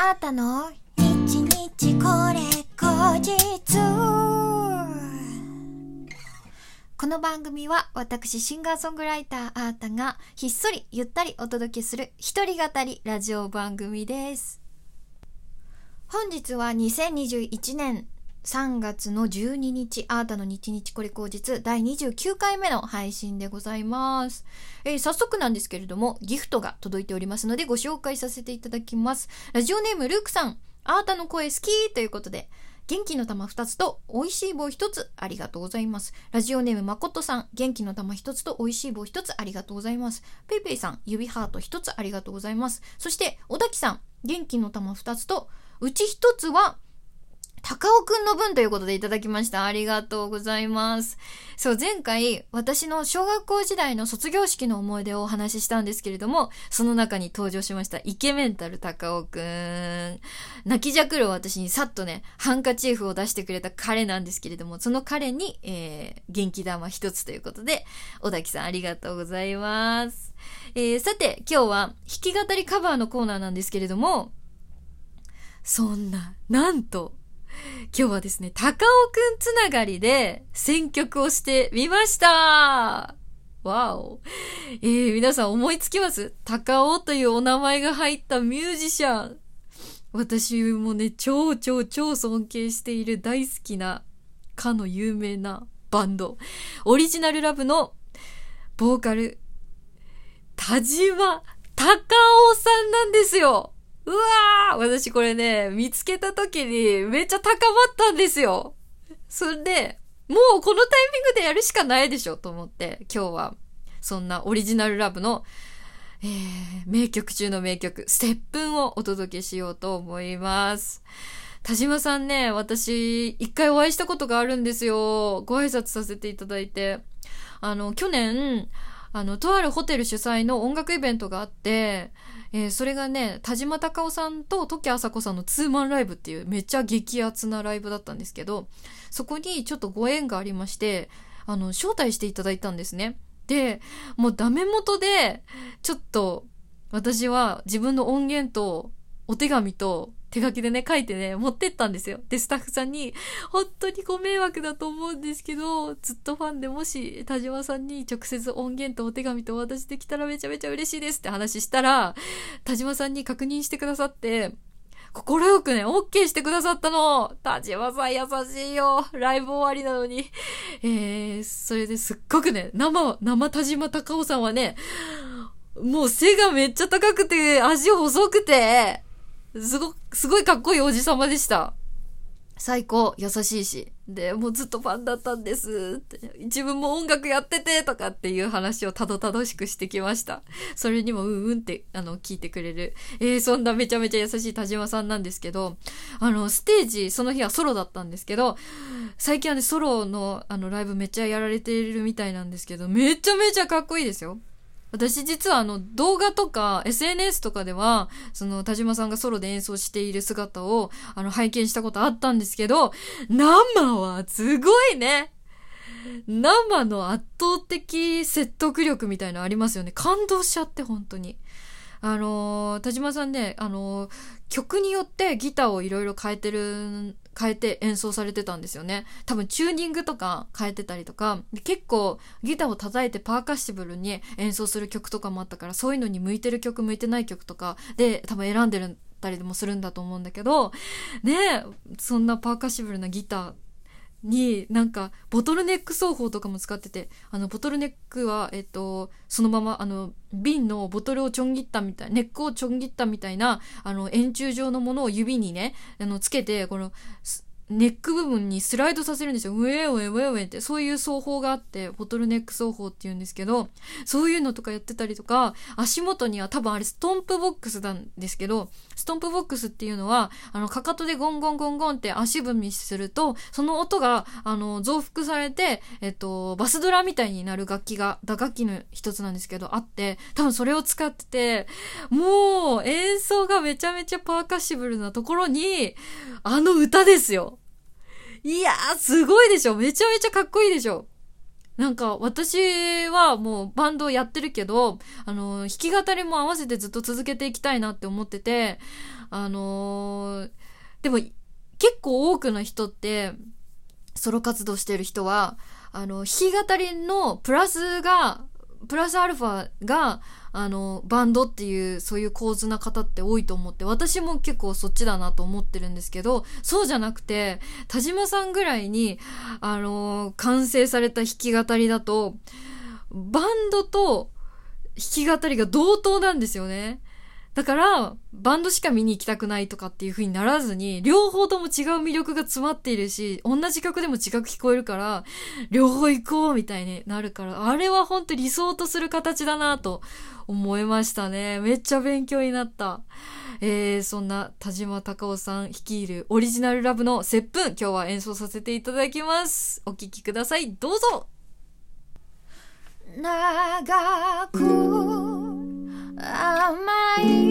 あったの？日日これ後日。この番組は私シンガーソングライターあーたがひっそりゆったりお届けする一人語りラジオ番組です。本日は2021年3月の12日、あーたの日日これ口実第29回目の配信でございます、えー、早速なんですけれども、ギフトが届いておりますのでご紹介させていただきます。ラジオネームルークさん、あーたの声好きということで、元気の玉2つと美味しい棒1つありがとうございます。ラジオネームまことさん、元気の玉1つと美味しい棒1つありがとうございます。ペイペイさん、指ハート1つありがとうございます。そして、小滝さん、元気の玉2つと、うち1つは高尾くんの分ということでいただきました。ありがとうございます。そう、前回、私の小学校時代の卒業式の思い出をお話ししたんですけれども、その中に登場しました、イケメンタル高尾くん。泣きじゃくる私にさっとね、ハンカチーフを出してくれた彼なんですけれども、その彼に、えー、元気玉一つということで、小滝さんありがとうございます。えー、さて、今日は弾き語りカバーのコーナーなんですけれども、そんな、なんと、今日はですね、高尾くんつながりで選曲をしてみましたわお。えー、皆さん思いつきます？高尾というお名前が入ったミュージシャン。私もね、超超超尊敬している大好きな、かの有名なバンド。オリジナルラブのボーカル、田島高尾さんなんですよ。うわー私これね、見つけた時にめっちゃ高まったんですよ。それで、もうこのタイミングでやるしかないでしょと思って、今日はそんなオリジナルラブの、えー、名曲中の名曲、ステップンをお届けしようと思います。田島さんね、私、一回お会いしたことがあるんですよ。ご挨拶させていただいて。あの、去年、あの、とあるホテル主催の音楽イベントがあって、えー、それがね、田島隆夫さんと時あさこさんのツーマンライブっていうめっちゃ激アツなライブだったんですけど、そこにちょっとご縁がありまして、あの、招待していただいたんですね。で、もうダメ元で、ちょっと、私は自分の音源とお手紙と手書きでね、書いてね、持ってったんですよ。で、スタッフさんに、本当にご迷惑だと思うんですけど、ずっとファンでもし、田島さんに直接音源とお手紙とお渡しできたらめちゃめちゃ嬉しいですって話したら、田島さんに確認してくださって、心よくね、OK してくださったの。田島さん優しいよ。ライブ終わりなのに。えー、それですっごくね、生、生田島隆夫さんはね、もう背がめっちゃ高くて、足細くて、すご、すごいかっこいいおじさまでした。最高、優しいし。で、もうずっとファンだったんですって。自分も音楽やっててとかっていう話をたどたどしくしてきました。それにもうんうんって、あの、聞いてくれる。えー、そんなめちゃめちゃ優しい田島さんなんですけど、あの、ステージ、その日はソロだったんですけど、最近はね、ソロの、あの、ライブめっちゃやられているみたいなんですけど、めちゃめちゃかっこいいですよ。私実はあの動画とか SNS とかでは、その田島さんがソロで演奏している姿をあの拝見したことあったんですけど、生はすごいね生の圧倒的説得力みたいなのありますよね。感動しちゃって本当に。あのー、田島さんね、あのー、曲によってギターをいろいろ変えてる変えて演奏されてたんですよね。多分チューニングとか変えてたりとか、結構ギターを叩いてパーカッシブルに演奏する曲とかもあったから、そういうのに向いてる曲向いてない曲とかで多分選んでるたりもするんだと思うんだけど、ねそんなパーカッシブルなギターになんかボトルネック奏法とかも使っててあのボトルネックはえっとそのままあの瓶のボトルをちょん切ったみたいネックをちょん切ったみたいなあの円柱状のものを指にねあのつけてこのネック部分にスライドさせるんですよ。ウェーウェーウェーウェーって、そういう奏法があって、ボトルネック奏法って言うんですけど、そういうのとかやってたりとか、足元には多分あれストンプボックスなんですけど、ストンプボックスっていうのは、あの、かかとでゴンゴンゴンゴンって足踏みすると、その音が、あの、増幅されて、えっと、バスドラみたいになる楽器が、打楽器の一つなんですけど、あって、多分それを使ってて、もう、演奏がめちゃめちゃパーカッシブルなところに、あの歌ですよ。いやー、すごいでしょ。めちゃめちゃかっこいいでしょ。なんか私はもうバンドをやってるけど、あの、弾き語りも合わせてずっと続けていきたいなって思ってて、あのー、でも結構多くの人って、ソロ活動してる人は、あの、弾き語りのプラスが、プラスアルファが、あの、バンドっていう、そういう構図な方って多いと思って、私も結構そっちだなと思ってるんですけど、そうじゃなくて、田島さんぐらいに、あの、完成された弾き語りだと、バンドと弾き語りが同等なんですよね。だから、バンドしか見に行きたくないとかっていう風にならずに、両方とも違う魅力が詰まっているし、同じ曲でも違く聞こえるから、両方行こうみたいになるから、あれは本当理想とする形だなと思いましたね。めっちゃ勉強になった。えー、そんな田島隆夫さん率いるオリジナルラブの接吻、今日は演奏させていただきます。お聴きください。どうぞ長く甘い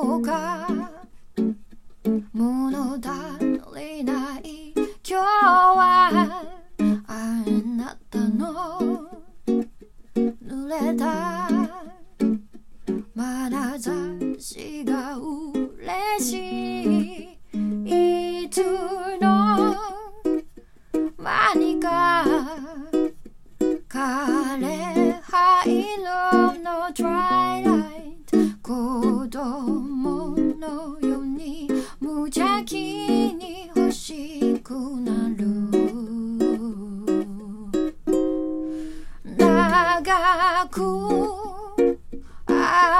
こか物足りない。今日はあなたの濡れた。眼差しが嬉しい。いつの間にか枯れ灰色のトライ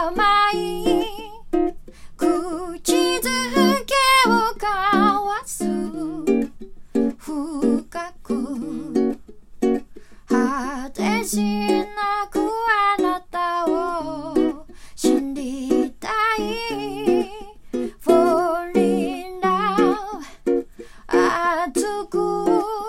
甘い口づけを交わす深く果てしなくあなたを知りたい Fall in love 熱く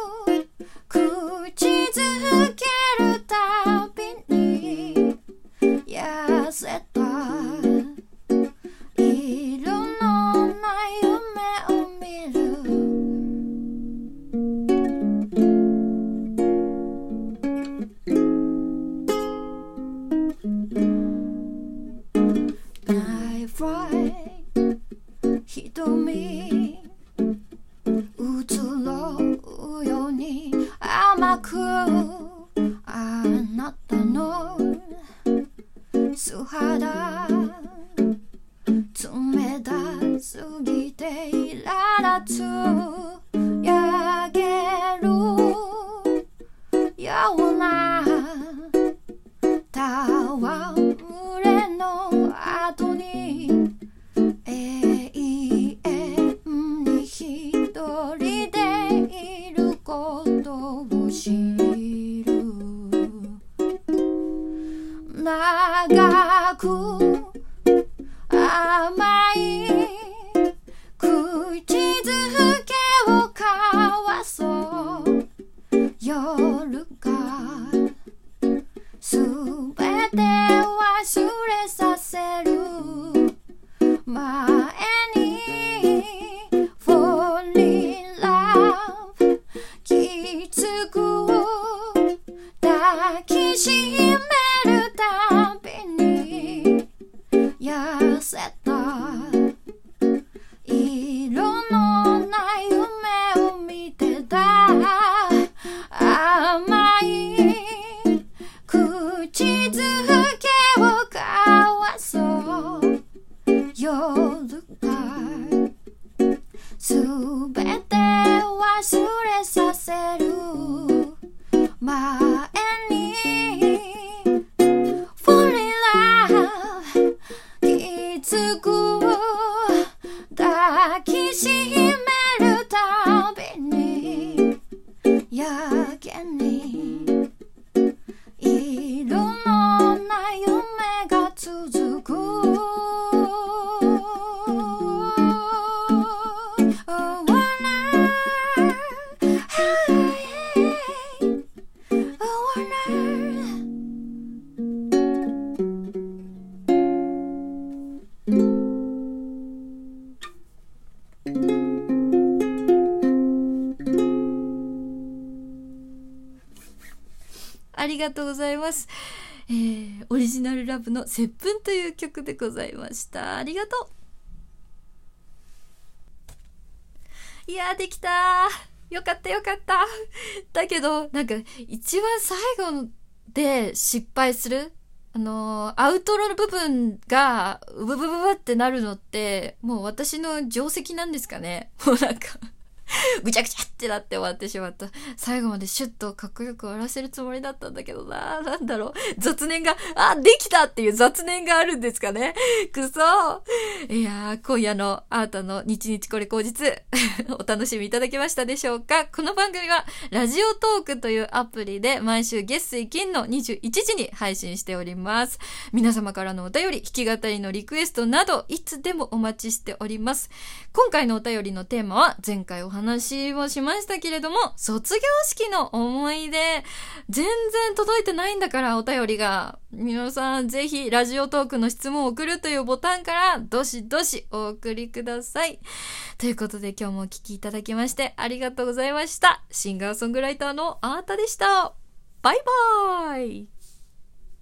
ナ長くづりがとうございます。えー、オリジナルラブの接吻という曲でございました。ありがとう。いや、できたよかったよかった。だけど、なんか、一番最後で失敗する？あのー、アウトロの部分が、ブブブブってなるのって、もう私の定石なんですかね？もうなんか、ぐちゃぐちゃってなって終わってしまった。最後までシュッとかっこよく終わらせるつもりだったんだけどな。なんだろう。雑念が、あ、できたっていう雑念があるんですかね。くそいやー、今夜のあーたの日日これ口実、お楽しみいただけましたでしょうかこの番組は、ラジオトークというアプリで毎週月水金の21時に配信しております。皆様からのお便り、弾き語りのリクエストなど、いつでもお待ちしております。今回のお便りのテーマは、前回お話話をしましたけれども、卒業式の思い出。全然届いてないんだから、お便りが。皆さん、ぜひ、ラジオトークの質問を送るというボタンから、どしどしお送りください。ということで、今日もお聞きいただきまして、ありがとうございました。シンガーソングライターのあーたでした。バイバーイ